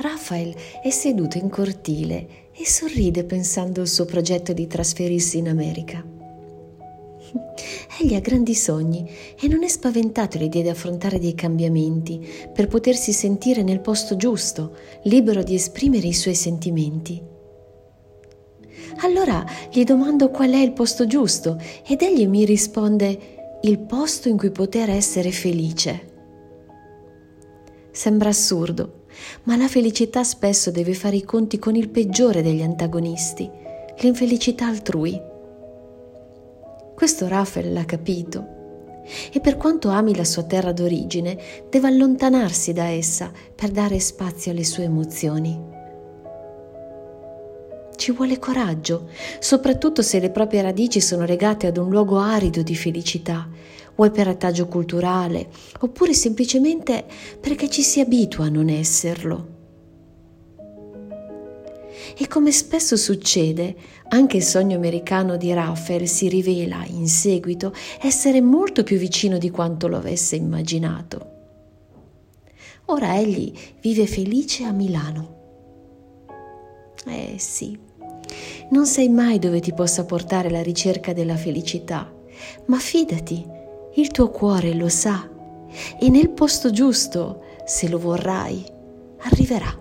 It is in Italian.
Raphael è seduto in cortile e sorride pensando al suo progetto di trasferirsi in America. Egli ha grandi sogni e non è spaventato all'idea di affrontare dei cambiamenti per potersi sentire nel posto giusto, libero di esprimere i suoi sentimenti. Allora gli domando qual è il posto giusto ed egli mi risponde il posto in cui poter essere felice. Sembra assurdo, ma la felicità spesso deve fare i conti con il peggiore degli antagonisti, l'infelicità altrui. Questo Raphael l'ha capito e per quanto ami la sua terra d'origine, deve allontanarsi da essa per dare spazio alle sue emozioni. Ci vuole coraggio, soprattutto se le proprie radici sono legate ad un luogo arido di felicità, vuoi per retaggio culturale, oppure semplicemente perché ci si abitua a non esserlo. E come spesso succede, anche il sogno americano di Raphael si rivela in seguito essere molto più vicino di quanto lo avesse immaginato. Ora egli vive felice a Milano. Eh sì, non sai mai dove ti possa portare la ricerca della felicità, ma fidati, il tuo cuore lo sa e nel posto giusto, se lo vorrai, arriverà.